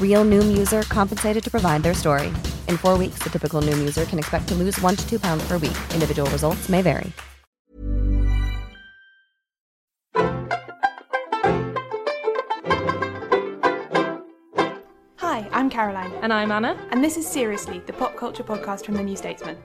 Real Noom user compensated to provide their story. In four weeks, the typical Noom user can expect to lose one to two pounds per week. Individual results may vary. Hi, I'm Caroline. And I'm Anna. And this is Seriously, the pop culture podcast from The New Statesman.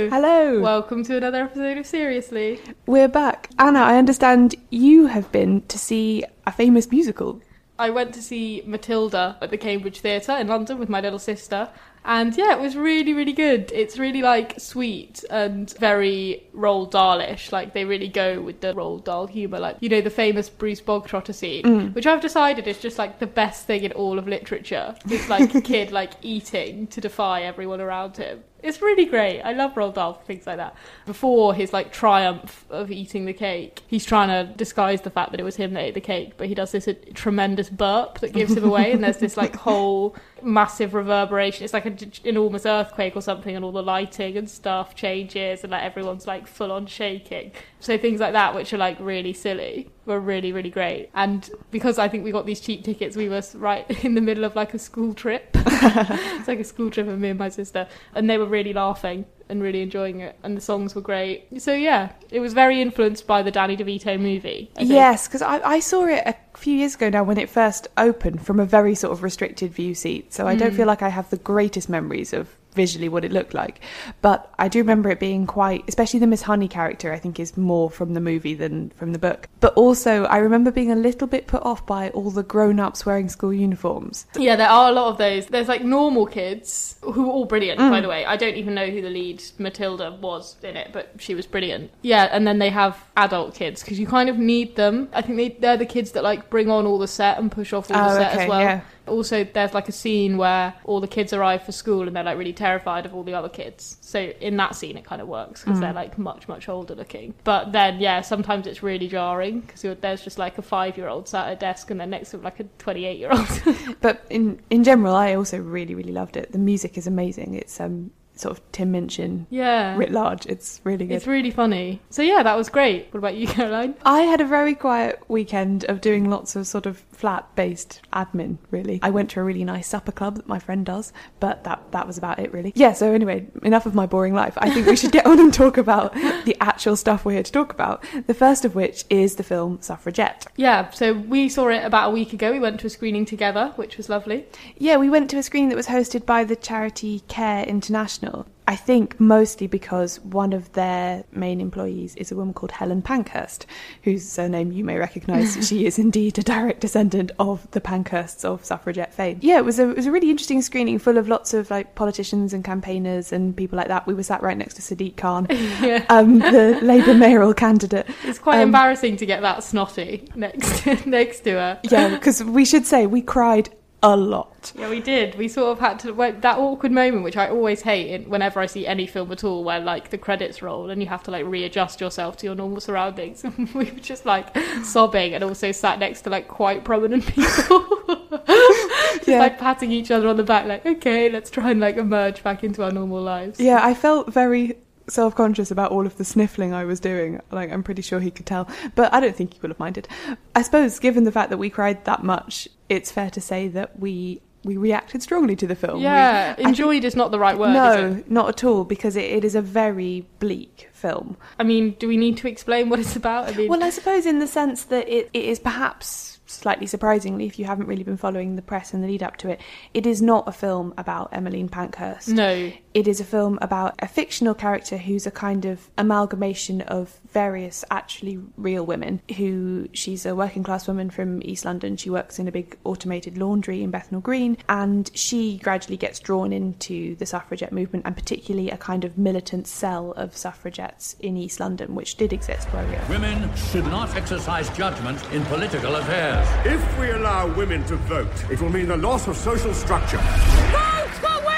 Hello. Hello. Welcome to another episode of Seriously. We're back. Anna, I understand you have been to see a famous musical. I went to see Matilda at the Cambridge Theatre in London with my little sister. And yeah, it was really, really good. It's really like sweet and very Roald Dahlish. Like they really go with the Roald Dahl humour. Like, you know, the famous Bruce Bogtrotter scene, mm. which I've decided is just like the best thing in all of literature. It's like a kid like eating to defy everyone around him. It's really great. I love Roald Dahl for things like that. Before his like triumph of eating the cake, he's trying to disguise the fact that it was him that ate the cake, but he does this uh, tremendous burp that gives him away, and there's this like whole massive reverberation. It's like an enormous earthquake or something, and all the lighting and stuff changes, and like everyone's like full on shaking. So things like that, which are like really silly, were really really great. And because I think we got these cheap tickets, we were right in the middle of like a school trip. it's like a school trip of me and my sister, and they were really laughing and really enjoying it, and the songs were great. So yeah, it was very influenced by the Danny DeVito movie. I. Yes, because I, I saw it a few years ago now when it first opened from a very sort of restricted view seat. So I don't mm. feel like I have the greatest memories of visually what it looked like. But I do remember it being quite, especially the Miss Honey character, I think is more from the movie than from the book. But also, I remember being a little bit put off by all the grown ups wearing school uniforms. Yeah, there are a lot of those. There's like normal kids who are all brilliant, by mm. the way. I don't even know who the lead Matilda was in it, but she was brilliant. Yeah, and then they have adult kids because you kind of need them. I think they, they're the kids that like bring on all the set and push off all the Oh, set okay, as well. yeah. Also, there's like a scene where all the kids arrive for school and they're like really terrified of all the other kids. So in that scene, it kind of works because they're like much much older looking. But then, yeah, sometimes it's really jarring because there's just like a five year old sat at a desk and then next to like a 28 year old. But in, in general, I also really, really loved it. The music is amazing. It's um, sort of Tim Minchin yeah. writ large. It's really good. It's really funny. So yeah, that was great. What about you, Caroline? I had a very quiet weekend of doing lots of sort of flat based admin, really. I went to a really nice supper club that my friend does, but that, that was about it, really. Yeah, so anyway, enough of my boring life. I think we should get on and talk about the actual stuff we're here to talk about. The first of which is the film Suffragette. Yeah, so we saw it about a week ago. We went to a screening together, which was lovely. Yeah, we went to a screening that was hosted by the charity Care International. I think mostly because one of their main employees is a woman called Helen Pankhurst, whose surname you may recognise. she is indeed a direct descendant of the Pankhursts of suffragette fame. Yeah, it was a it was a really interesting screening, full of lots of like politicians and campaigners and people like that. We were sat right next to Sadiq Khan, Yeah. um, the Labour mayoral candidate. It's quite Um, embarrassing to get that snotty next next to her. Yeah, because we should say we cried a lot. Yeah, we did. We sort of had to wait that awkward moment, which I always hate in, whenever I see any film at all, where like the credits roll and you have to like readjust yourself to your normal surroundings. we were just like sobbing, and also sat next to like quite prominent people, just Yeah. like patting each other on the back, like okay, let's try and like emerge back into our normal lives. Yeah, I felt very self conscious about all of the sniffling I was doing. Like, I'm pretty sure he could tell, but I don't think he would have minded. I suppose, given the fact that we cried that much, it's fair to say that we we reacted strongly to the film. We- Yeah, think- enjoyed is not the right word. no, is it? not at all, because it, it is a very bleak film. I mean, do we need to explain what it's about? I mean, Well, I suppose in the sense that it, it is perhaps slightly surprisingly, if you haven't really been following the press and the lead up to it, it is not a film about Emmeline Pankhurst. no. It is a film about a fictional character who's a kind of amalgamation of various actually real women. Who she's a working class woman from East London. She works in a big automated laundry in Bethnal Green, and she gradually gets drawn into the suffragette movement, and particularly a kind of militant cell of suffragettes in East London, which did exist earlier. Women should not exercise judgment in political affairs. If we allow women to vote, it will mean the loss of social structure. Vote for women!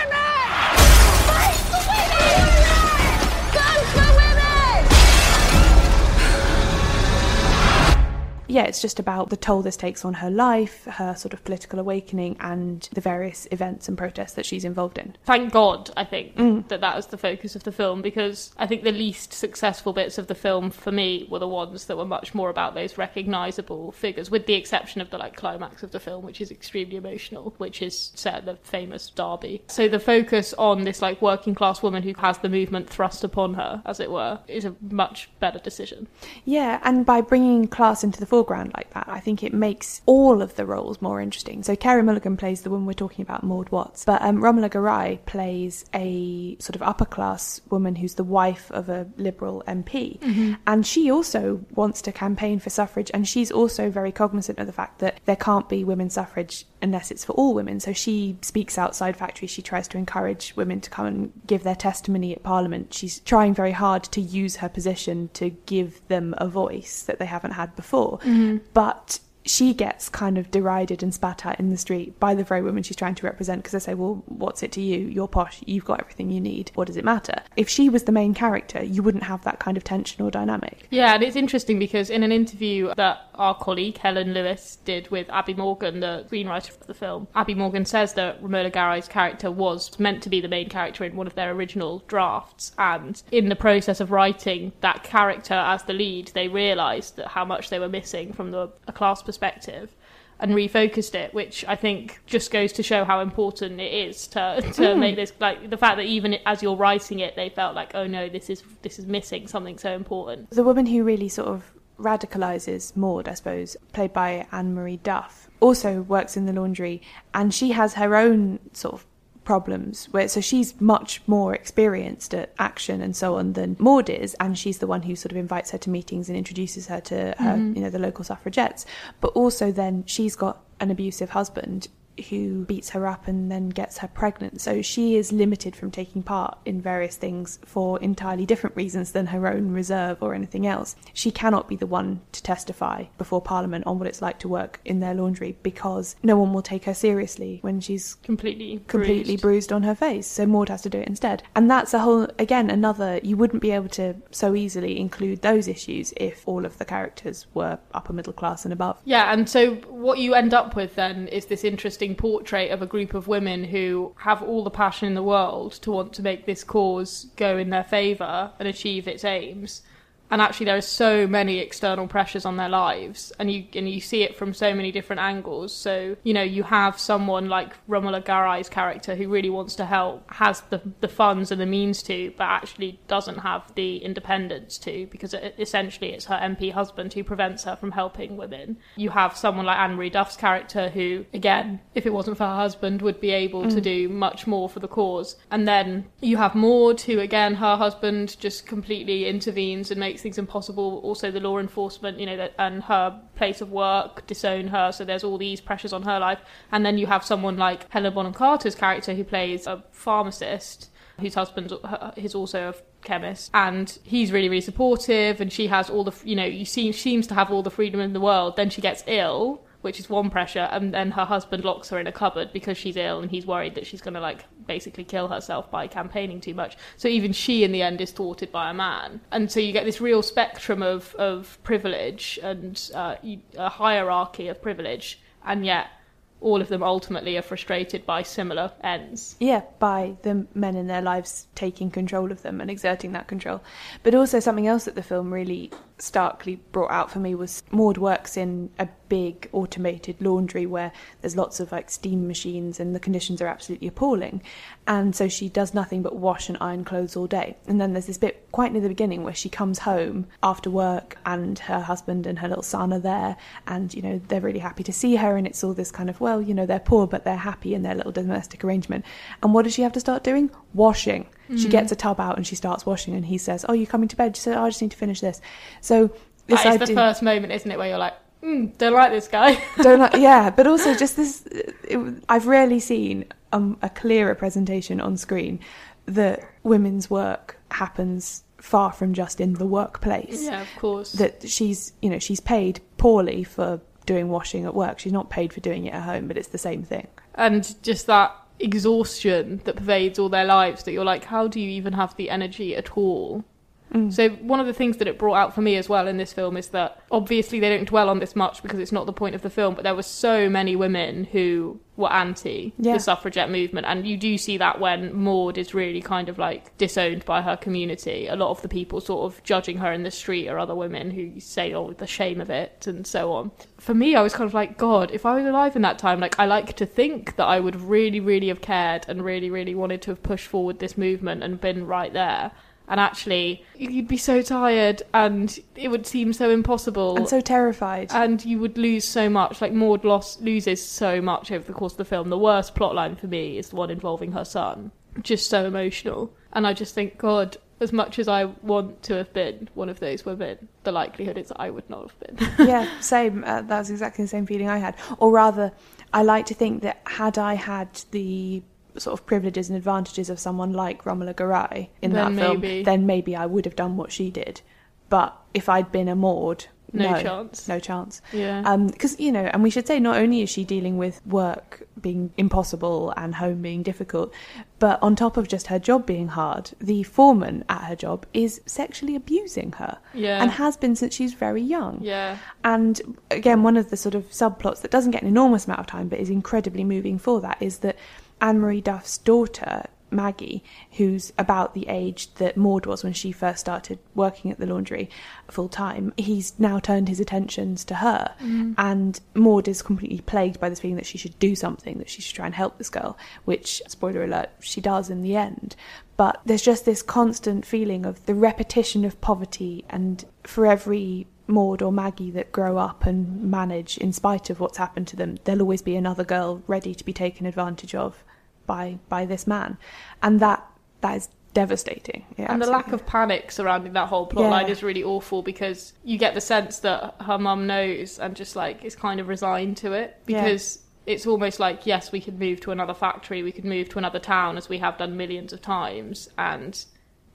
Yeah, it's just about the toll this takes on her life, her sort of political awakening, and the various events and protests that she's involved in. Thank God, I think, Mm. that that was the focus of the film because I think the least successful bits of the film for me were the ones that were much more about those recognisable figures, with the exception of the like climax of the film, which is extremely emotional, which is set at the famous Derby. So the focus on this like working class woman who has the movement thrust upon her, as it were, is a much better decision. Yeah, and by bringing class into the foreground like that, I think it makes all of the roles more interesting. So Carey Mulligan plays the woman we're talking about, Maud Watts, but um, Romola Garai plays a sort of upper class woman who's the wife of a Liberal MP, and she also wants to campaign for suffrage, and she's also very cognizant of the fact that there can't be women's suffrage unless it's for all women. So she speaks outside factories. She tries to encourage women to come and give their testimony at Parliament. She's trying very hard to use her position to give them a voice that they haven't had before. Mm-hmm. But she gets kind of derided and spat at in the street by the very woman she's trying to represent because they say, Well, what's it to you? You're posh, you've got everything you need. What does it matter? If she was the main character, you wouldn't have that kind of tension or dynamic. Yeah, and it's interesting because in an interview that our colleague Helen Lewis did with Abi Morgan, the screenwriter of the film, Abi Morgan says that Romola Garai's character was meant to be the main character in one of their original drafts, and in the process of writing that character as the lead, they realised that how much they were missing from the a class perspective. Perspective and refocused it, which I think just goes to show how important it is to to mm. make this like the fact that even as you're writing it, they felt like, oh no, this is this is missing something so important. The woman who really sort of radicalises Maud, I suppose, played by Anne Marie Duff, also works in the laundry and she has her own sort of problems where so she's much more experienced at action and so on than Maud is and she's the one who sort of invites her to meetings and introduces her to her mm-hmm. you know the local suffragettes. But also then she's got an abusive husband who beats her up and then gets her pregnant. So she is limited from taking part in various things for entirely different reasons than her own reserve or anything else. She cannot be the one to testify before Parliament on what it's like to work in their laundry because no one will take her seriously when she's completely completely bruised. bruised on her face. So Maud has to do it instead. And that's a whole, again, another, you wouldn't be able to so easily include those issues if all of the characters were upper middle class and above. Yeah, and so what you end up with then is this interesting portrait of a group of women who have all the passion in the world to want to make this cause go in their favour and achieve its aims. And actually, there are so many external pressures on their lives, and you and you see it from so many different angles. So you know, you have someone like Romola Garai's character who really wants to help, has the the funds and the means to, but actually doesn't have the independence to, because it, essentially it's her MP husband who prevents her from helping women. You have someone like Anne Marie Duff's character who, again, if it wasn't for her husband, would be able to mm. do much more for the cause. And then you have Maud, who again, her husband just completely intervenes and makes things impossible. Also, the law enforcement, you know, that, and her place of work disown her. So there's all these pressures on her life. And then you have someone like Helen Bonham Carter's character, who plays a pharmacist whose husband uh, is also a chemist, and he's really, really supportive. And she has all the, you know, you see, seems to have all the freedom in the world. Then she gets ill, which is one pressure, and then her husband locks her in a cupboard because she's ill, and he's worried that she's going to like basically kill herself by campaigning too much. So even she, in the end, is thwarted by a man, and so you get this real spectrum of of privilege and uh, a hierarchy of privilege, and yet all of them ultimately are frustrated by similar ends. Yeah, by the men in their lives taking control of them and exerting that control. But also something else that the film really starkly brought out for me was Maud works in a big automated laundry where there's lots of like steam machines and the conditions are absolutely appalling. And so she does nothing but wash and iron clothes all day. And then there's this bit quite near the beginning where she comes home after work and her husband and her little son are there and you know they're really happy to see her and it's all this kind of well, you know, they're poor but they're happy in their little domestic arrangement. And what does she have to start doing? Washing. She Mm. gets a tub out and she starts washing and he says, "Oh, you coming to bed?" She said, oh, "I just need to finish this." So this That is the first moment, isn't it, where you're like, mm, don't like this guy. don't like, yeah, but also just this. It, I've rarely seen um, a clearer presentation on screen that women's work happens far from just in the workplace. yeah, of course. That she's, you know, she's paid poorly for doing washing at work. She's not paid for doing it at home, but it's the same thing. and just that exhaustion that pervades all their lives that you're like how do you even have the energy at all Mm. so one of the things that it brought out for me as well in this film is that obviously they don't dwell on this much because it's not the point of the film but there were so many women who were anti Yeah. the suffragette movement. And you do see that when Maud is really kind of like disowned by her community. A lot of the people sort of judging her in the street are other women who say oh the shame of it and so on. For me I was kind of like god if I was alive in that time like I like to think that I would really really have cared and really really wanted to have pushed forward this movement and been right there and actually you'd be so tired and it would seem so impossible And so terrified. and you would lose so much. Like Maud lost loses so much over the course of the film. The worst plotline for me is the one involving her son. Just so emotional, and I just think, God, as much as I want to have been one of those women, the likelihood is I would not have been. yeah, same. Uh, that was exactly the same feeling I had. Or rather, I like to think that had I had the sort of privileges and advantages of someone like Romola Garai in Then that film, maybe. then maybe I would have done what she did. But if I'd been a Maud, No no, chance. No chance. yeah. Um, because, you know, and we should say not only is she dealing with work being impossible and home being difficult, but on top of just her job being hard, the foreman at her job is sexually abusing her yeah. and has been since she's very young. yeah. And again, one of the sort of subplots that doesn't get an enormous amount of time but is incredibly moving for that is that Anne Marie Duff's daughter, Maggie, who's about the age that Maud was when she first started working at the laundry full time, he's now turned his attentions to her. Mm. And Maud is completely plagued by this feeling that she should do something, that she should try and help this girl, which, spoiler alert, she does in the end. But there's just this constant feeling of the repetition of poverty, and for every Maud or Maggie that grow up and manage in spite of what's happened to them, there'll always be another girl ready to be taken advantage of by by this man, and that that is devastating. Yeah, and the lack of panic surrounding that whole plotline Yeah. is really awful because you get the sense that her mum knows and just like is kind of resigned to it Yeah. because it's almost like yes we could move to another factory we could move to another town as we have done millions of times and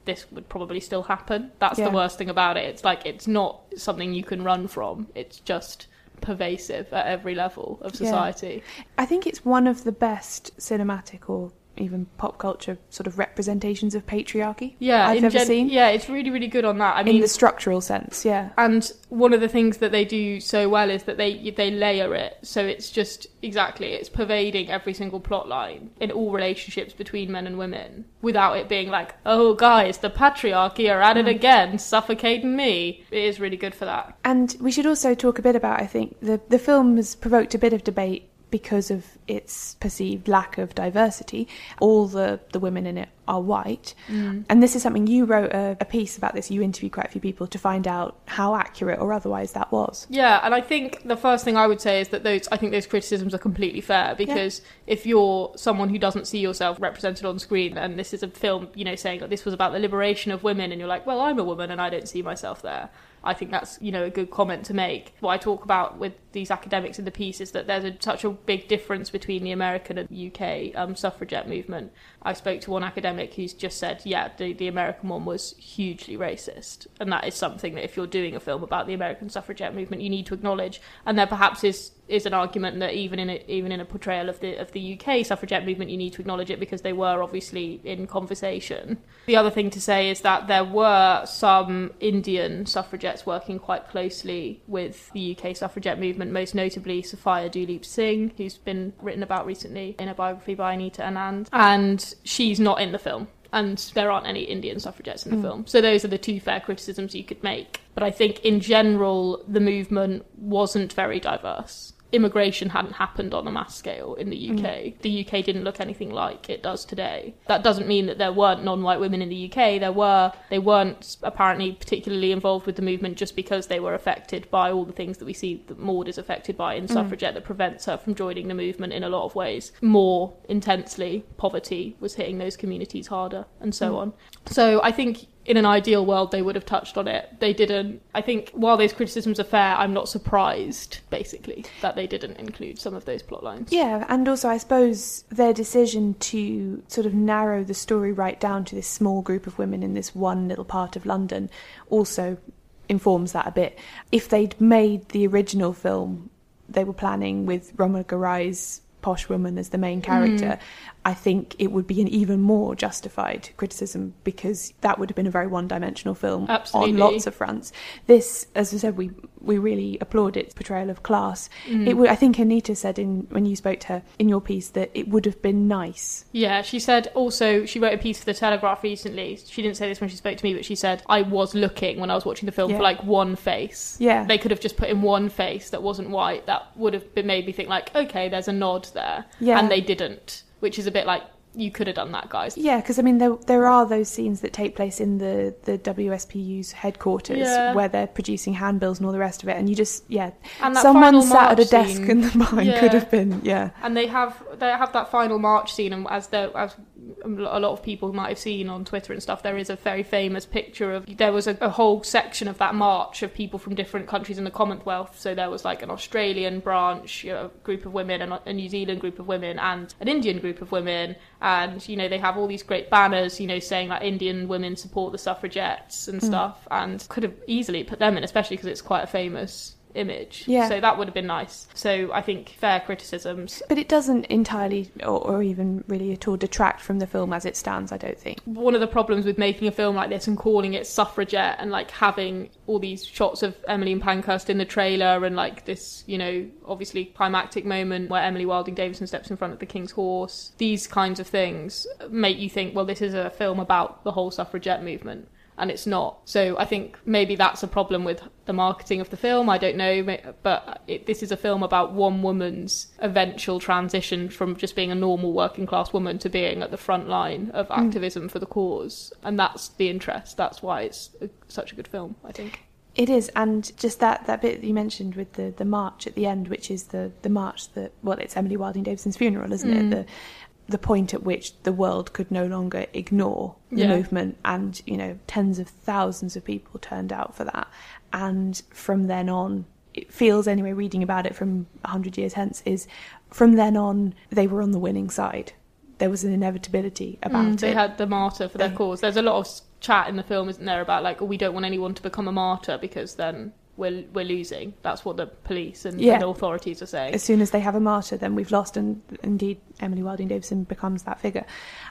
this would probably still happen that's Yeah. the worst thing about it it's like it's not something you can run from it's just pervasive at every level of Yeah. society I think it's one of the best cinematic or even pop culture sort of representations of patriarchy yeah I've ever gen- seen. yeah it's really really good on that i mean in the structural sense, yeah. And one of the things that they do so well is that they they layer it, so it's just exactly it's pervading every single plot line in all relationships between men and women, without it being like, oh guys, the patriarchy are at it mm. again, suffocating me. It is really good for that. And we should also talk a bit about, I think, the, the film has provoked a bit of debate because of its perceived lack of diversity. All the, the women in it are white. Mm. And this is something you wrote a, a piece about this. You interviewed quite a few people to find out how accurate or otherwise that was. Yeah, and I think the first thing I would say is that those I think those criticisms are completely fair because if you're someone who doesn't see yourself represented on screen and this is a film, you know, saying that this was about the liberation of women and you're like, well, I'm a woman and I don't see myself there. I think that's, you know, a good comment to make. What I talk about with these academics in the piece is that there's a, such a big difference between the American and UK um, suffragette movement. I spoke to one academic who's just said, yeah, the, the American one was hugely racist. And that is something that if you're doing a film about the American suffragette movement, you need to acknowledge. And there perhaps is is an argument that even in a, even in a portrayal of the of the UK suffragette movement, you need to acknowledge it because they were obviously in conversation. The other thing to say is that there were some Indian suffragettes working quite closely with the UK suffragette movement, most notably Sophia Duleep Singh, who's been written about recently in a biography by Anita Anand, and she's not in the film. and there aren't any Indian suffragettes in the hmm. film. So those are the two fair criticisms you could make. But I think in general, the movement wasn't very diverse. Immigration hadn't happened on a mass scale in the UK. Mm. The UK didn't look anything like it does today. That doesn't mean that there weren't non-white women in the UK. There were. They weren't apparently particularly involved with the movement just because they were affected by all the things that we see that Maud is affected by in mm. Suffragette that prevents her from joining the movement in a lot of ways. More intensely, poverty was hitting those communities harder, and so mm. on. So I think in an ideal world they would have touched on it. They didn't. I think while those criticisms are fair, I'm not surprised basically that they didn't include some of those plot lines. Yeah, and also I suppose their decision to sort of narrow the story right down to this small group of women in this one little part of London also informs that a bit. If they'd made the original film they were planning with Roma Garai's posh woman as the main character, mm. I think it would be an even more justified criticism because that would have been a very one-dimensional film Absolutely. on lots of fronts. This, as I said, we we really applaud its portrayal of class. It mm. would, I think Anita said in when you spoke to her in your piece that it would have been nice. Yeah, she said also she wrote a piece for the Telegraph recently. She didn't say this when she spoke to me, but she said I was looking when I was watching the film Yeah. for like one face. Yeah. they could have just put in one face that wasn't white. That would have been made me think like, okay, there's a nod there. Yeah. and they didn't, which is a bit like you could have done that, guys. Yeah, because I mean, there there are those scenes that take place in the the WSPU's headquarters Yeah. where they're producing handbills and all the rest of it, and you just yeah, And someone sat at a desk scene. and the mine Yeah. could have been yeah. and they have they have that final march scene and as there as a lot of people might have seen on Twitter and stuff there is a very famous picture of there was a, a whole section of that march of people from different countries in the Commonwealth. So there was like an Australian branch you know, group of women and a New Zealand group of women and an Indian group of women. And you know they have all these great banners you know saying that Indian women support the suffragettes and mm. stuff and could have easily put them in especially because it's quite a famous image Yeah. so that would have been nice so I think fair criticisms But it doesn't entirely, or, or even really at all, detract from the film as it stands. I don't think. one of the problems with making a film like this and calling it suffragette and like having all these shots of Emmeline Pankhurst in the trailer and like this, you know, obviously climactic moment where Emily Wilding Davison steps in front of the king's horse. These kinds of things make you think, well, this is a film about the whole suffragette movement. And it's not. So I think maybe that's a problem with the marketing of the film. I don't know. But it, this is a film about one woman's eventual transition from just being a normal working class woman to being at the front line of hmm. activism for the cause. And that's the interest. That's why it's a, such a good film, I think. It is, and just that, that bit that you mentioned with the, the march at the end, which is the, the march that well, it's Emily Wilding Davison's funeral, isn't it? Hmm. The the point at which the world could no longer ignore the Yeah. movement, and you know, tens of thousands of people turned out for that, and from then on, it feels anyway. Reading about it from a hundred years hence is from then on they were on the winning side. There was an inevitability about Mm, they it. had the martyr for their They- cause. There's a lot of chat in the film, isn't there, about like, oh, we don't want anyone to become a martyr because then we're we're losing. That's what the police and, Yeah. and authorities are saying. as soon as they have a martyr, then we've lost, and indeed, Emily Wilding Davison becomes that figure.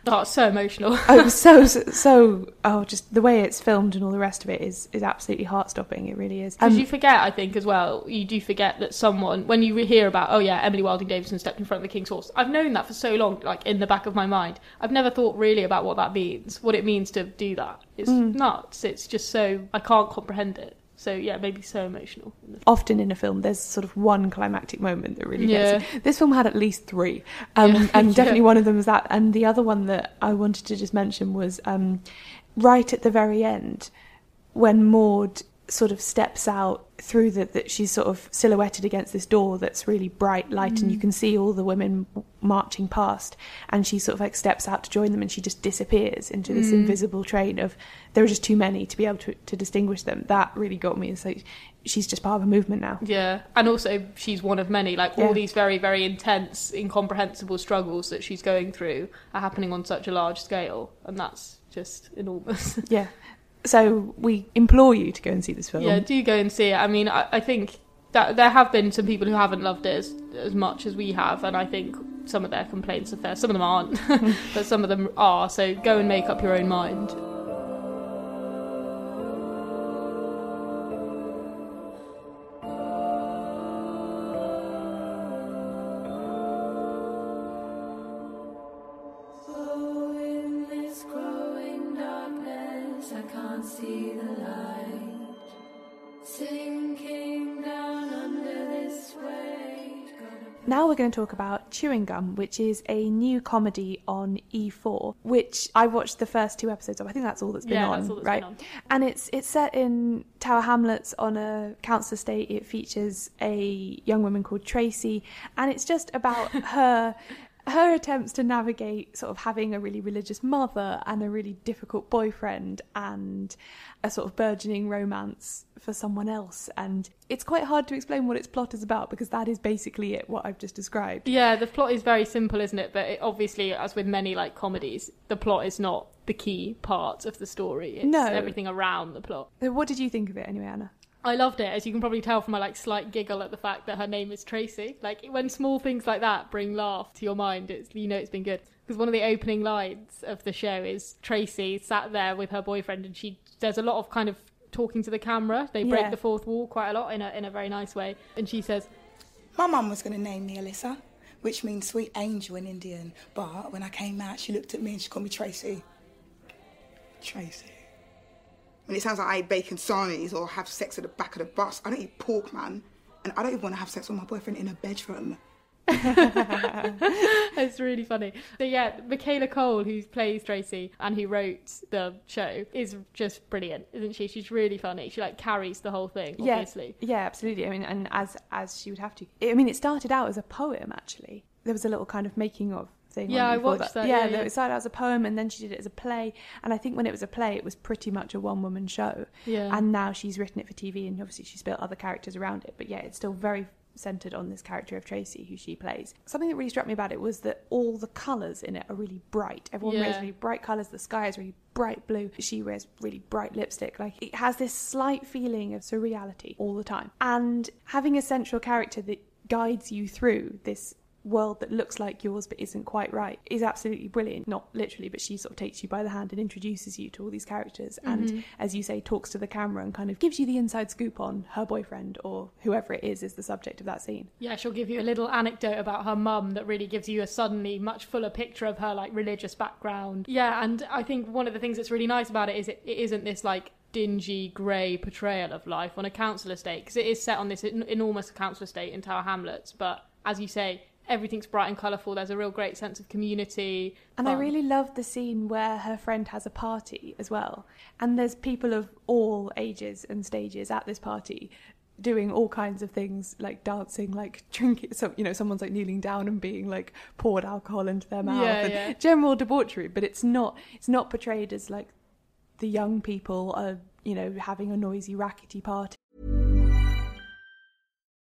Oh, it's so emotional. oh, so, so so oh just the way it's filmed and all the rest of it is is absolutely heart stopping it really is Because Um, you forget, I think, as well, you do forget that someone, when you hear about, oh yeah, Emily Wilding Davison stepped in front of the King's horse, I've known that for so long, like in the back of my mind. I've never thought really about what that means, what it means to do that. It's Mm. nuts. It's just so, I can't comprehend it. So yeah, maybe so emotional. often in a film there's sort of one climactic moment that really Yeah. gets you. this film had at least three um, Yeah. and Yeah. definitely one of them was that and the other one that i wanted to just mention was um, right at the very end when maud sort of steps out through the that she's sort of silhouetted against this door that's really bright light and you mm. can see all the women marching past and she sort of like steps out to join them and she just disappears into this mm. invisible train of there are just too many to be able to, to distinguish them that really got me it's like she's just part of a movement now Yeah, and also she's one of many. Like all Yeah. these very, very intense, incomprehensible struggles that she's going through are happening on such a large scale, and that's just enormous. Yeah. So we implore you to go and see this film. yeah, do go and see it. I mean, I, I think that there have been some people who haven't loved it as, as much as we have, and I think some of their complaints are fair. Some of them aren't, but some of them are. So go and make up your own mind. Going to talk about Chewing Gum, which is a new comedy on E4, which I watched the first two episodes of. I think that's all that's been Yeah, on, that's all that's right? been on. And it's it's set in Tower Hamlets on a council estate. It features a young woman called Tracy, and it's just about her her attempts to navigate sort of having a really religious mother and a really difficult boyfriend and a sort of burgeoning romance for someone else and it's quite hard to explain what its plot is about because that is basically it what I've just described. Yeah, the plot is very simple, isn't it? But it, obviously, as with many like comedies, the plot is not the key part of the story. It's No. everything around the plot. So what did you think of it anyway, Anna? I loved it, as you can probably tell from my like slight giggle at the fact that her name is Tracy. Like when small things like that bring laugh to your mind, it's you know it's been good. Because one of the opening lines of the show is Tracy sat there with her boyfriend, and she there's a lot of kind of talking to the camera. They break Yeah. the fourth wall quite a lot in a in a very nice way, and she says, My mum was going to name me Alyssa, which means sweet angel in Indian. But when I came out, she looked at me and she called me Tracy. Tracy. I mean, it sounds like I eat bacon sarnies or have sex at the back of the bus. I don't eat pork, man. And I don't even want to have sex with my boyfriend in a bedroom. it's really funny. So yeah, Michaela Coel, who plays Tracy and who wrote the show, is just brilliant, isn't she? She's really funny. She like carries the whole thing, obviously. Yeah, yeah, absolutely. I mean, and as as she would have to. I mean, it started out as a poem actually. There was a little kind of making of thing. Yeah, I watched that, yeah, yeah. it started out as a poem, and then she did it as a play. And I think when it was a play, it was pretty much a one woman show. Yeah. And now she's written it for TV, and obviously she's built other characters around it. But yeah, it's still very centered on this character of Tracy, who she plays. Something that really struck me about it was that all the colours in it are really bright. Everyone wears really bright colours. The sky is really bright blue. She wears really bright lipstick. Like it has this slight feeling of surreality all the time. And having a central character that guides you through this world that looks like yours but isn't quite right is absolutely brilliant. Not literally, but she sort of takes you by the hand and introduces you to all these characters and mm-hmm. as you say talks to the camera and kind of gives you the inside scoop on her boyfriend or whoever it is is the subject of that scene. Yeah, she'll give you a little anecdote about her mum that really gives you a suddenly much fuller picture of her like religious background. Yeah, and I think one of the things that's really nice about it is it, it isn't this like dingy grey portrayal of life on a council estate because it is set on this en- enormous council estate in Tower Hamlets. But as you say, everything's bright and colourful. There's a real great sense of community. And I really love the scene where her friend has a party as well. And there's people of all ages and stages at this party doing all kinds of things like dancing, like drinking. So, you know, someone's like kneeling down and being like poured alcohol into their mouth Yeah, and yeah. general debauchery. But it's not, it's not portrayed as like the young people are, you know, having a noisy, rackety party.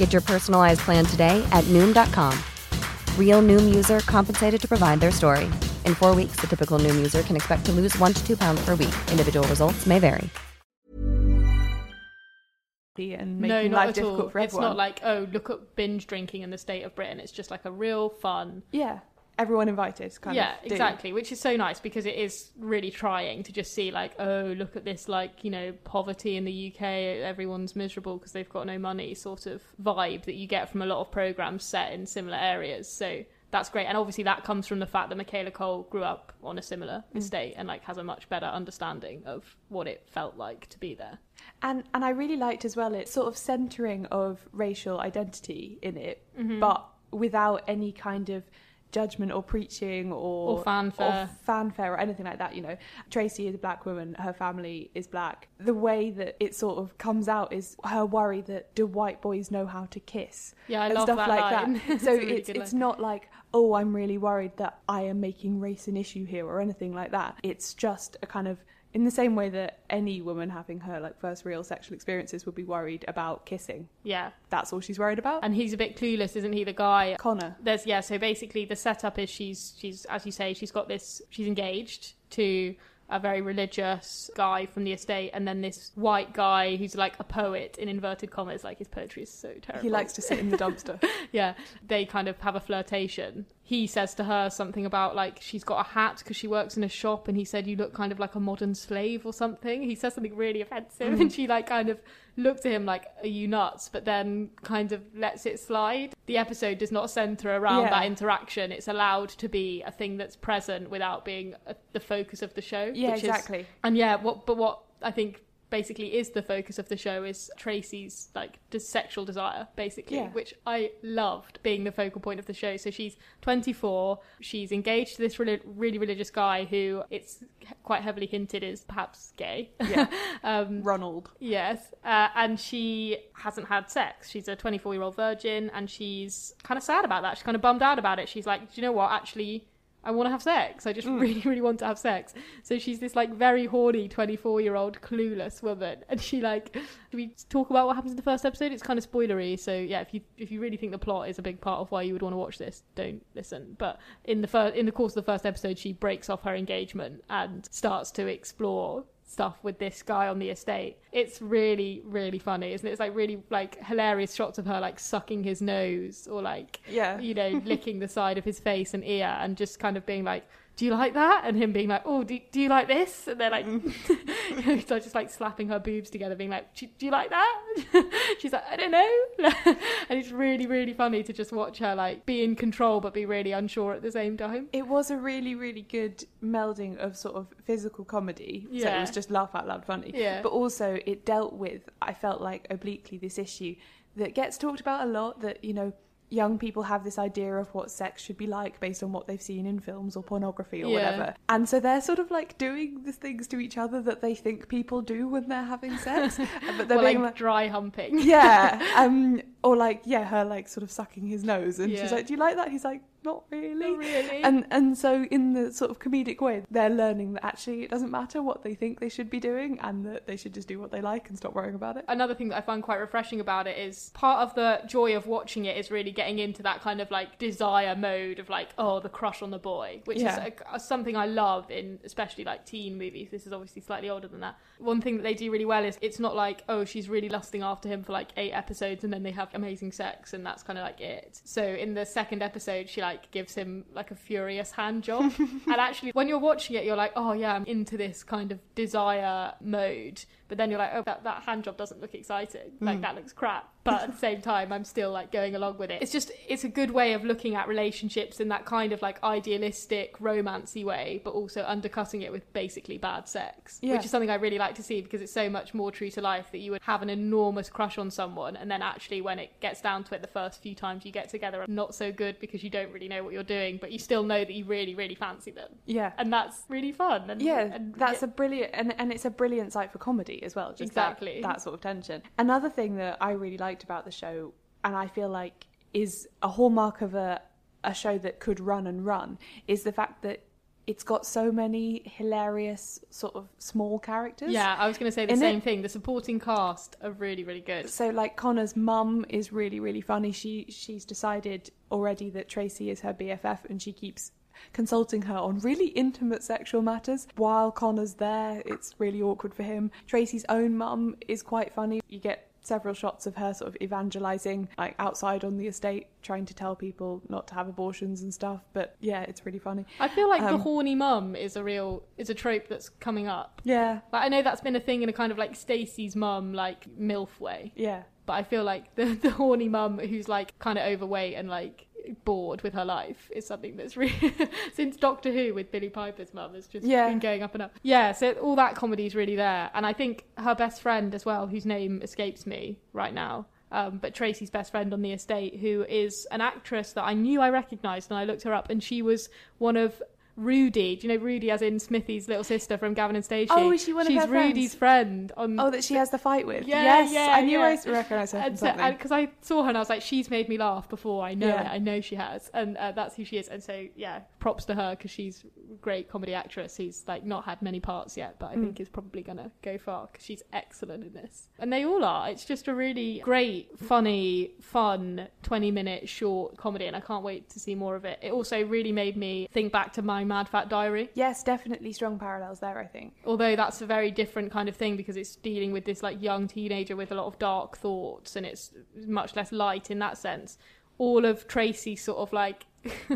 Get your personalized plan today at Noom.com. Real Noom user compensated to provide their story. In four weeks, the typical Noom user can expect to lose one to two pounds per week. Individual results may vary. And no, making not life at difficult all. for it's everyone. not like oh, look at binge drinking in the state of Britain. It's just like a real fun. Yeah. Everyone invited kind yeah, exactly. Which is so nice because it is really trying to just see like, oh, look at this like you know poverty in the UK. Everyone's miserable because they've got no money. Sort of vibe that you get from a lot of programs set in similar areas. So that's great, and obviously that comes from the fact that Michaela Coel grew up on a similar Mm. estate and like has a much better understanding of what it felt like to be there. And and I really liked as well its sort of centering of racial identity in it, Mhm. but without any kind of judgment or preaching or Or fanfare. or fanfare or anything like that. You know, Tracy is a black woman. Her family is black. The way that it sort of comes out is her worry that do white boys know how to kiss? Yeah, I and love stuff that like line. that. So really it's it's not like oh I'm really worried that I am making race an issue here or anything like that. It's just a kind of in the same way that any woman having her like first real sexual experiences would be worried about kissing. Yeah. That's all she's worried about. And he's a bit clueless, isn't he? The guy Connor. There's yeah. So basically, the setup is she's she's as you say she's got this. She's engaged to a very religious guy from the estate, and then this white guy who's like a poet in inverted commas. Like his poetry is so terrible. He likes to sit in the dumpster. yeah, they kind of have a flirtation. He says to her something about like she's got a hat because she works in a shop, and he said you look kind of like a modern slave or something. He says something really offensive, Mm. and she like kind of looks at him like, "Are you nuts?" But then kind of lets it slide. The episode does not center around Yeah. that interaction. It's allowed to be a thing that's present without being a, the focus of the show. Yeah, which is- exactly. and yeah, what but what I think basically is the focus of the show is Tracy's like sexual desire, basically, Yeah. which I loved being the focal point of the show. So she's 24, she's engaged to this really, really religious guy who it's quite heavily hinted is perhaps gay. Yeah. um, Ronald. Yes, uh, and she hasn't had sex. She's a 24 year old virgin, and she's kind of sad about that. She's kind of bummed out about it. She's like, do you know what? Actually, I want to have sex. I just mm. really, really want to have sex. So she's this like very horny 24 year old clueless woman, and she like. Do we talk about what happens in the first episode? It's kind of spoilery. So yeah, if you if you really think the plot is a big part of why you would want to watch this, don't listen. But in the first in the course of the first episode, she breaks off her engagement and starts to explore stuff with this guy on the estate. It's really, really funny, isn't it? It's like really like hilarious shots of her like sucking his nose or like Yeah. you know, licking the side of his face and ear and just kind of being like, Do you like that? And him being like, Oh, do, do you like this? And they're like so just like slapping her boobs together, being like, Do, do you like that? She's like, I don't know And it's really, really funny to just watch her like be in control but be really unsure at the same time. It was a really, really good melding of sort of physical comedy. Yeah. So it was just laugh out loud funny. Yeah. But also it dealt with, I felt like obliquely, this issue that gets talked about a lot that, you know, young people have this idea of what sex should be like based on what they've seen in films or pornography or Yeah. whatever. And so they're sort of like doing the things to each other that they think people do when they're having sex. but they're Well, being like dry humping. yeah. Um, or like, yeah, her like sort of sucking his nose. And Yeah. she's like, Do you like that? He's like, Not really. Not really. And and so in the sort of comedic way, they're learning that actually it doesn't matter what they think they should be doing and that they should just do what they like and stop worrying about it. Another thing that I find quite refreshing about it is part of the joy of watching it is really getting into that kind of like desire mode of like, oh, the crush on the boy, which Yeah. is a, a- something I love in especially like teen movies. This is obviously slightly older than that. One thing that they do really well is it's not like, oh, she's really lusting after him for like eight episodes and then they have amazing sex and that's kind of like it. So in the second episode, she like gives him like a furious hand job. and actually, when you're watching it, you're like, oh yeah, I'm into this kind of desire mode. But then you're like, oh, that, that hand job doesn't look exciting. Like, Mm. that looks crap. But at the same time, I'm still like going along with it. It's just, it's a good way of looking at relationships in that kind of like idealistic, romancy way, but also undercutting it with basically bad sex. Yeah. Which is something I really like to see because it's so much more true to life that you would have an enormous crush on someone and then actually when it gets down to it the first few times you get together not so good because you don't really know what you're doing but you still know that you really really fancy them Yeah. and that's really fun and Yeah, and that's a brilliant and, and it's a brilliant site for comedy as well. Just Exactly. that, sort of tension. Another thing that I really liked about the show, and I feel like is a hallmark of a a show that could run and run, is the fact that it's got so many hilarious sort of small characters. yeah i was going to say the same it. thing the supporting cast are really really good So like Connor's mum is really really funny. She she's decided already that Tracy is her BFF and she keeps consulting her on really intimate sexual matters while Connor's there. It's really awkward for him. Tracy's own mum is quite funny. You get several shots of her sort of evangelizing, like outside on the estate, trying to tell people not to have abortions and stuff. But yeah, it's really funny. I feel like the Um, horny mum is a real is a trope that's coming up. Yeah, Like I know that's been a thing in a kind of like stacy's mum like milf way. yeah. But I feel like the the horny mum who's like kind of overweight and like bored with her life is something that's really since Doctor Who with Billie Piper's mum has just Yeah. been going up and up. Yeah, so all that comedy is really there, and I think her best friend as well, whose name escapes me right now. Um, but Tracy's best friend on the estate, who is an actress that I knew I recognised, and I looked her up, and she was one of Rudi. Do you know Rudi, as in Smithy's little sister from Gavin and Stacey? Oh, is she one of She's her friends? Rudi's friend on Oh, that she has the fight with. yeah, yes, yeah, I knew yeah. I recognized her And so, because I saw her and I was like, she's made me laugh before. I know Yeah. it. I know she has, and uh, that's who she is. And so, yeah, props to her because she's a great comedy actress who's like not had many parts yet, but I Mm. think is probably gonna go far because she's excellent in this. And they all are. It's just a really great, funny, fun, twenty-minute short comedy, and I can't wait to see more of it. It also really made me think back to my Mad Fat Diary yes, definitely strong parallels there. I think. although that's a very different kind of thing because it's dealing with this like young teenager with a lot of dark thoughts and it's much less light in that sense all of tracey's sort of like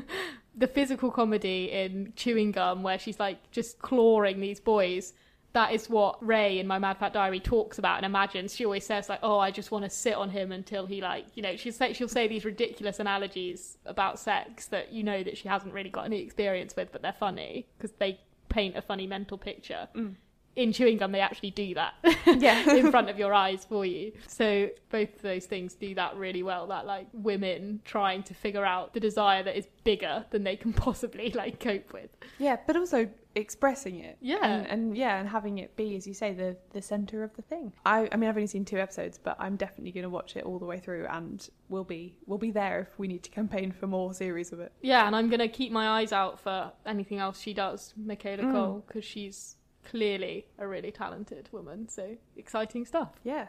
the physical comedy in chewing gum where she's like just clawing these boys that is what rae in my mad fat diary talks about and imagines. She always says like oh i just want to sit on him until he like you know she'll say she'll say these ridiculous analogies about sex that you know that she hasn't really got any experience with but they're funny because they paint a funny mental picture mm. In chewing gum they actually do that Yeah. in front of your eyes for you so both of those things do that really well that like women trying to figure out the desire that is bigger than they can possibly like cope with Yeah, but also expressing it. Yeah. and, and yeah, and having it be, as you say, the the center of the thing. I, I mean, I've only seen two episodes, but I'm definitely going to watch it all the way through, and we'll be we'll be there if we need to campaign for more series of it. yeah and i'm gonna keep my eyes out for anything else she does michaela mm. coel because she's clearly a really talented woman so exciting stuff Yeah.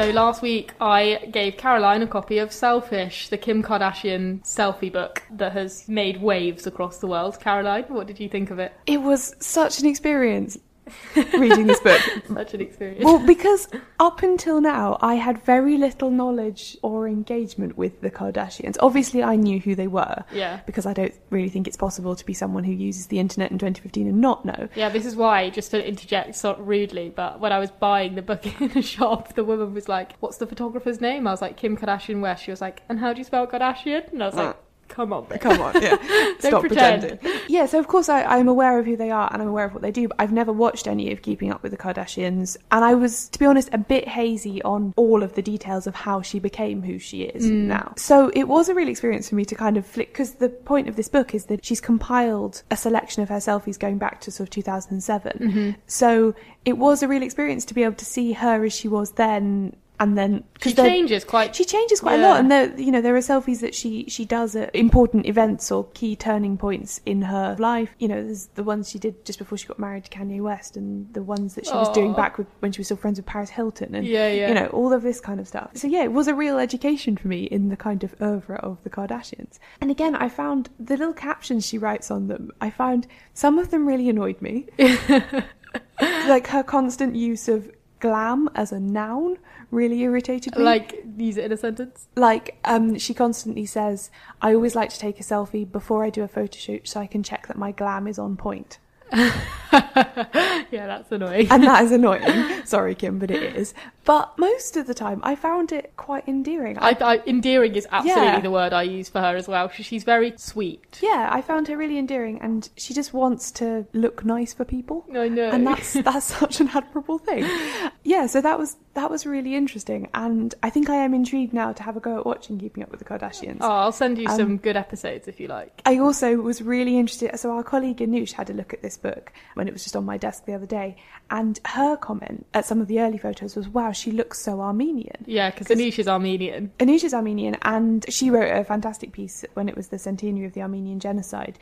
So last week I gave Caroline a copy of Selfish, the Kim Kardashian selfie book that has made waves across the world. Caroline, what did you think of it? It was such an experience reading this book. Such an experience. Well, because up until now, I had very little knowledge or engagement with the Kardashians. Obviously, I knew who they were. Yeah. Because I don't really think it's possible to be someone who uses the internet in 2015 and not know. Yeah, this is why, just to interject sort of rudely, but when I was buying the book in the shop, the woman was like, What's the photographer's name? I was like, Kim Kardashian West. She was like, And how do you spell Kardashian? And I was like, uh, Come on. Come on, yeah. Stop pretend. pretending. Yeah, so of course I, I'm aware of who they are and I'm aware of what they do, but I've never watched any of Keeping Up with the Kardashians. And I was, to be honest, a bit hazy on all of the details of how she became who she is mm. now. So it was a real experience for me to kind of flick, because the point of this book is that she's compiled a selection of her selfies going back to sort of 2007. Mm-hmm. So it was a real experience to be able to see her as she was then. And then She changes quite. she changes quite a lot, and there, you know, there are selfies that she she does at important events or key turning points in her life. You know, there's the ones she did just before she got married to Kanye West, and the ones that she was doing oh. back with, when she was still friends with Paris Hilton, and Yeah, yeah. you know, all of this kind of stuff. So yeah, it was a real education for me in the kind of oeuvre of the Kardashians. And again, I found the little captions she writes on them. I found some of them really annoyed me, like her constant use of glam as a noun really irritated me Like, use it in a sentence. like um she constantly says i always like to take a selfie before i do a photo shoot so i can check that my glam is on point Yeah, that's annoying. and that is annoying sorry kim but it is but most of the time i found it quite endearing I, I, endearing is absolutely Yeah. the word I use for her as well. She's very sweet. yeah i found her really endearing and she just wants to look nice for people I know. and that's that's such an admirable thing yeah so that was that was really interesting and i think i am intrigued now to have a go at watching keeping up with the kardashians Oh, I'll send you Um, some good episodes if you like. I also was really interested. So our colleague Anoush had a look at this book when it was just on my desk the other day, and her comment at some of the early photos was, "Wow, she looks so Armenian." Yeah, because Anoush is Armenian. Anoush is Armenian, and she wrote a fantastic piece when it was the centenary of the Armenian genocide.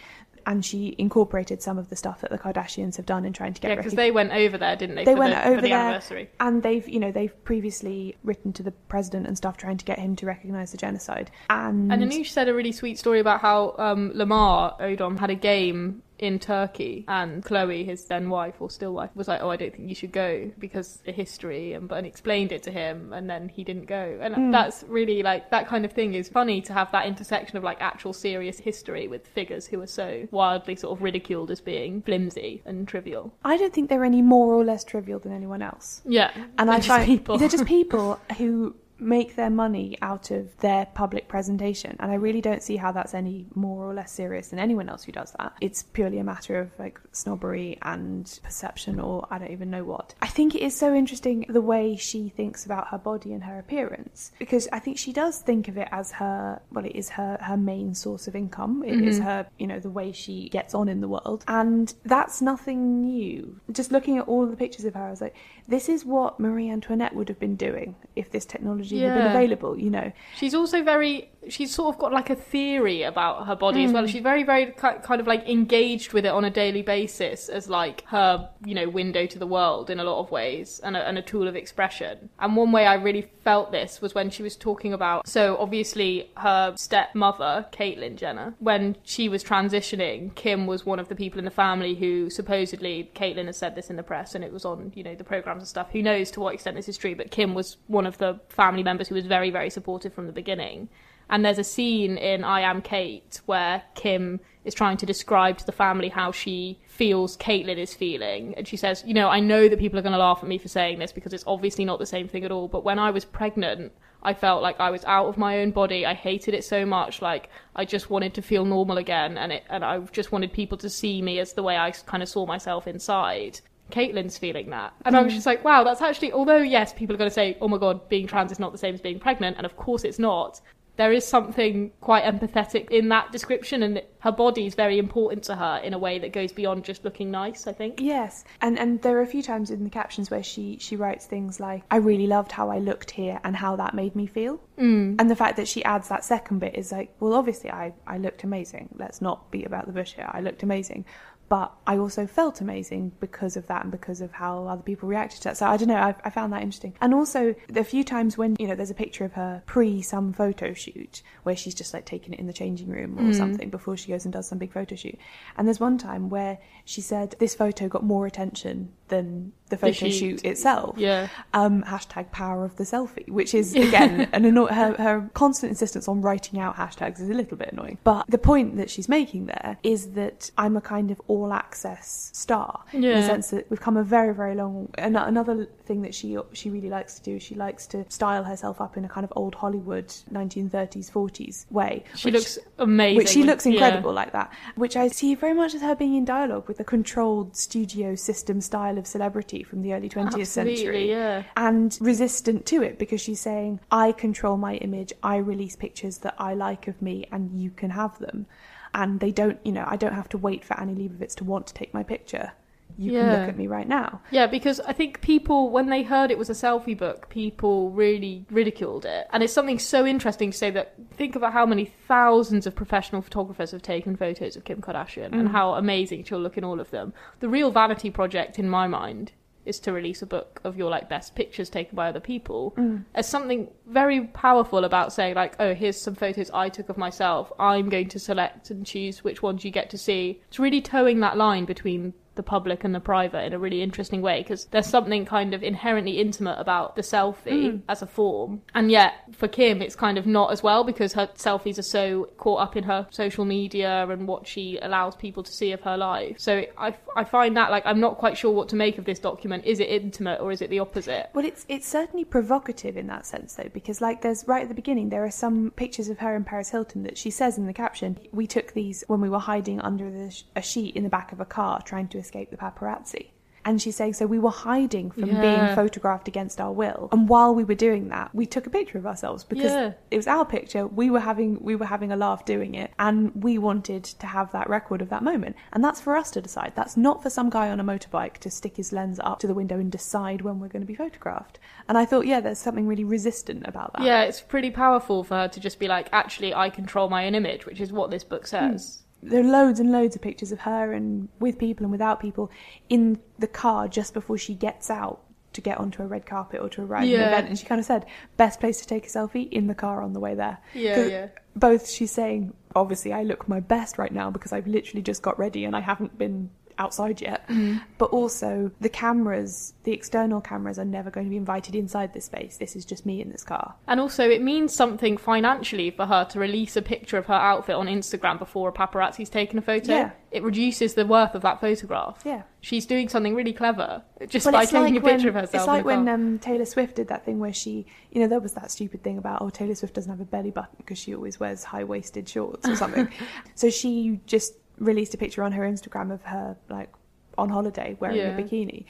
And she incorporated some of the stuff that the Kardashians have done in trying to get Yeah, because they went over there, didn't they? they for went the, over for the there, anniversary. and they've you know they've previously written to the president and stuff trying to get him to recognise the genocide. And, And Anoush said a really sweet story about how um, Lamar Odom had a game in Turkey, and Khloé, his then wife or still wife, was like, "Oh, I don't think you should go because the history," and but and explained it to him, and then he didn't go. And Mm. that's really like that kind of thing is funny to have that intersection of like actual serious history with figures who are so wildly sort of ridiculed as being flimsy and trivial. I don't think they're any more or less trivial than anyone else. Yeah, and I just find people. they're just people who make their money out of their public presentation. And i really don't see how that's any more or less serious than anyone else who does that. It's purely a matter of like snobbery and perception or i don't even know what. I think it is so interesting the way she thinks about her body and her appearance because i think she does think of it as her well it is her her main source of income. It is Mhm. her you know the way she gets on in the world. And that's nothing new. Just looking at all the pictures of her i was like this is what marie antoinette would have been doing if this technology had been Yeah. available you know She's also very. She's sort of got like a theory about her body as well. Mm. She's very, very kind of like engaged with it on a daily basis as like her, you know, window to the world in a lot of ways and a, and a tool of expression. And one way I really felt this was when she was talking about. So obviously her stepmother, Caitlyn Jenner, when she was transitioning, Kim was one of the people in the family who supposedly Caitlyn has said this in the press and it was on, you know, the programs and stuff. Who knows to what extent this is true? But Kim was one of the family members who was very, very supportive from the beginning. And there's a scene in I Am Cait where Kim is trying to describe to the family how she feels Caitlyn is feeling. And she says, You know, I know that people are going to laugh at me for saying this because it's obviously not the same thing at all. But when I was pregnant, I felt like I was out of my own body. I hated it so much. Like, I just wanted to feel normal again. And, it, and I just wanted people to see me as the way I kind of saw myself inside. Caitlyn's feeling that. And I was Mm. just like, wow, that's actually, although yes, people are going to say, oh my god, being trans is not the same as being pregnant, and of course it's not. There is something quite empathetic in that description, and her body is very important to her in a way that goes beyond just looking nice, I think. Yes, and and there are a few times in the captions where she she writes things like, "I really loved how I looked here and how that made me feel." Mm. And the fact that she adds that second bit is like, well, obviously I I looked amazing. Let's not beat about the bush here. I looked amazing. But I also felt amazing because of that and because of how other people reacted to that. So I don't know, I, I found that interesting. And also, the few times when, you know, there's a picture of her pre some photo shoot where she's just like taking it in the changing room or Mm. something before she goes and does some big photo shoot. And there's one time where she said this photo got more attention than the The photo shoot. shoot itself. Yeah. Um, hashtag power of the selfie, which is again an anno- her, her constant insistence on writing out hashtags is a little bit annoying. But the point that she's making there is that I'm a kind of all access star in the sense that we've come a very very long. an- Another thing that she she really likes to do is she likes to style herself up in a kind of old Hollywood 1930s 40s way. She which- looks amazing Which she looks yeah. incredible like that. Which I see very much as her being in dialogue with a controlled studio system style of celebrity from the early 20th Absolutely, century. yeah. And resistant to it because she's saying, I control my image, I release pictures that I like of me, and you can have them. And they don't, you know, I don't have to wait for Annie Leibovitz to want to take my picture. You can Yeah. look at me right now. Yeah, because I think people, when they heard it was a selfie book, people really ridiculed it. And it's something so interesting to say that think about how many thousands of professional photographers have taken photos of Kim Kardashian and Mm. how amazing she'll look in all of them. The real vanity project, in my mind, is to release a book of your like best pictures taken by other people Mm. as something very powerful about saying like oh here's some photos i took of myself i'm going to select and choose which ones you get to see it's really towing that line between the public and the private in a really interesting way because there's something kind of inherently intimate about the selfie Mm. as a form. And yet for kim it's kind of not as well because her selfies are so caught up in her social media and what she allows people to see of her life. So i, I find that like i'm not quite sure what to make of this document. Is it intimate or is it the opposite? Well, it's it's certainly provocative in that sense, though, because like there's right at the beginning there are some pictures of her in Paris Hilton that she says in the caption, "We took these when we were hiding under the sh- a sheet in the back of a car trying to escape the paparazzi." And she's saying, so we were hiding from Yeah. being photographed against our will, and while we were doing that, we took a picture of ourselves because Yeah. it was our picture. We were having we were having a laugh doing it, and we wanted to have that record of that moment. And that's for us to decide. That's not for some guy on a motorbike to stick his lens up to the window and decide when we're going to be photographed. And I thought, yeah, there's something really resistant about that. Yeah, it's pretty powerful for her to just be like, actually, I control my own image, which is what this book says. Hmm. There are loads and loads of pictures of her and with people and without people in the car just before she gets out to get onto a red carpet or to arrive at Yeah. an event. And she kind of said, best place to take a selfie in the car on the way there. Yeah, yeah. Both she's saying, obviously, I look my best right now because I've literally just got ready and I haven't been outside yet. Mm. But also, the cameras, the external cameras, are never going to be invited inside this space. This is just me in this car. And also, it means something financially for her to release a picture of her outfit on Instagram before a paparazzi's taken a photo. Yeah. It reduces the worth of that photograph. Yeah. She's doing something really clever just Well, by taking like a picture when, of herself. It's like when um, Taylor Swift did that thing where she, you know, there was that stupid thing about, oh, Taylor Swift doesn't have a belly button because she always wears high waisted shorts or something. so she just released a picture on her Instagram of her, like, on holiday wearing Yeah. a bikini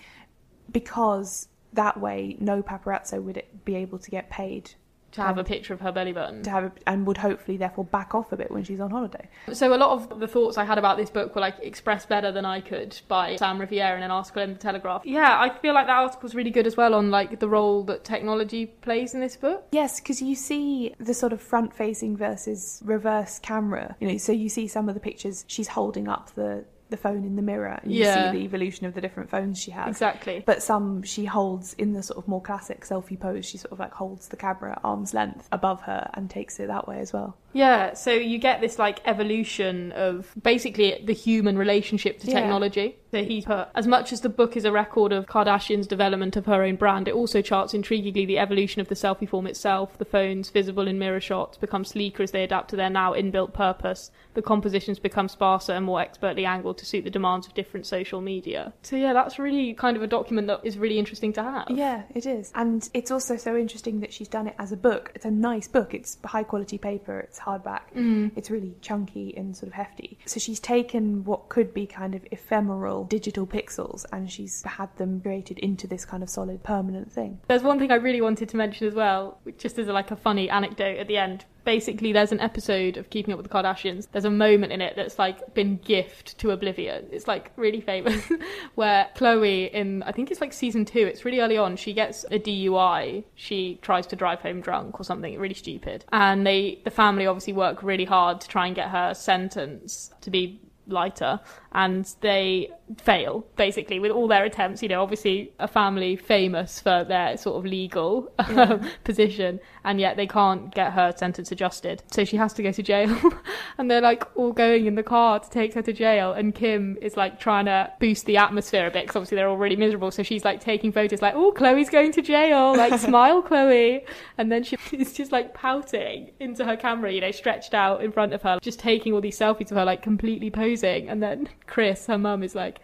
because that way no paparazzo would be able to get paid to have a picture of her belly button. to have a, and would hopefully therefore back off a bit when she's on holiday. So a lot of the thoughts I had about this book were like expressed better than I could by Sam Riviere in an article in the Telegraph. Yeah, I feel like that article's really good as well on like the role that technology plays in this book. Yes, because you see the sort of front facing versus reverse camera. You know, so you see some of the pictures she's holding up the the phone in the mirror and you see the evolution of the different phones she has. Exactly. But some she holds in the sort of more classic selfie pose, she sort of like holds the camera at arm's length above her and takes it that way as well. Yeah, so you get this like evolution of basically the human relationship to Yeah. technology. So he put, as much as the book is a record of Kardashian's development of her own brand, it also charts intriguingly the evolution of the selfie form itself. The phones, visible in mirror shots, become sleeker as they adapt to their now inbuilt purpose. The compositions become sparser and more expertly angled to suit the demands of different social media. So yeah, that's really kind of a document that is really interesting to have. Yeah, it is. And it's also so interesting that she's done it as a book. It's a nice book. It's high quality paper, it's hardback. Mm. It's really chunky and sort of hefty. So she's taken what could be kind of ephemeral digital pixels and she's had them created into this kind of solid permanent thing. There's one thing I really wanted to mention as well, which just as a, like a funny anecdote at the end. Basically, there's an episode of Keeping Up with the Kardashians. There's a moment in it that's like been gift to oblivion. It's like really famous, where Khloé in I think it's like season two. It's really early on. She gets a DUI. She tries to drive home drunk or something really stupid, and they the family obviously work really hard to try and get her sentence to be lighter and they fail basically with all their attempts. You know obviously a family famous for their sort of legal um, position and yet they can't get her sentence adjusted. So she has to go to jail. And they're like all going in the car to take her to jail and kim is like trying to boost the atmosphere a bit because obviously they're all really miserable. So she's like taking photos like oh khloé's going to jail. Like smile chloe. And then she is just like pouting into her camera you know stretched out in front of her just taking all these selfies of her like completely posing and then kris her mum is like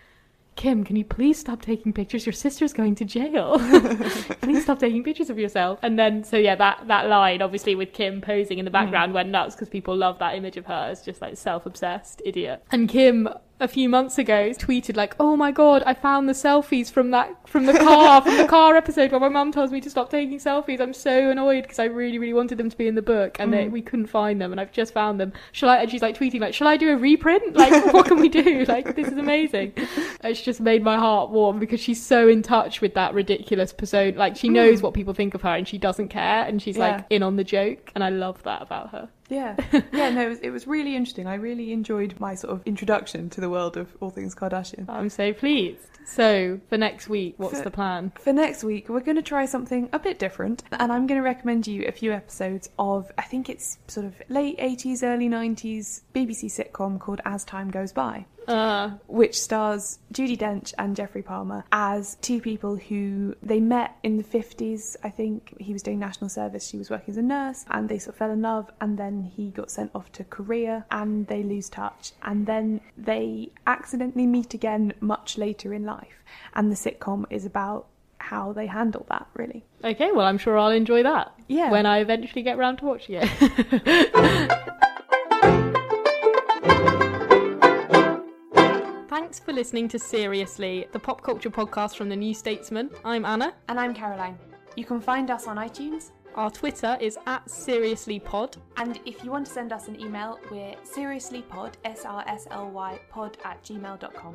Kim, can you please stop taking pictures? Your sister's going to jail. please stop taking pictures of yourself. And then, so yeah, that, that line, obviously, with Kim posing in the mm. background went nuts because people love that image of her as just like self obsessed idiot. And Kim, a few months ago, tweeted like, "Oh my god, I found the selfies from that from the car from the car episode where my mum tells me to stop taking selfies. I'm so annoyed because I really really wanted them to be in the book and they, Mm. we couldn't find them, and I've just found them. Shall I?" And she's like tweeting like, "Shall I do a reprint? Like, what can we do? Like, this is amazing." It's just made my heart warm because she's so in touch with that ridiculous persona. Like, she knows what people think of her and she doesn't care, and she's Yeah. like in on the joke, and I love that about her. Yeah, yeah, no, it was, it was really interesting. I really enjoyed my sort of introduction to the world of all things Kardashian. I'm so pleased. So, for next week, what's For- the plan? For next week, we're going to try something a bit different, and I'm going to recommend you a few episodes of, I think it's sort of late 80s, early 90s BBC sitcom called As Time Goes By. Uh, which stars Judi Dench and Geoffrey Palmer as two people who they met in the 50s. I think he was doing national service, she was working as a nurse, and they sort of fell in love. And then he got sent off to Korea and they lose touch. And then they accidentally meet again much later in life. And the sitcom is about how they handle that, really. Okay, well, I'm sure I'll enjoy that. Yeah. When I eventually get round to watching it. Thanks for listening to Seriously, the pop culture podcast from the New Statesman. I'm Anna. And I'm Caroline. You can find us on iTunes. Our Twitter is at SeriouslyPod. And if you want to send us an email, we're seriouslypod, S R S L Y pod at gmail.com.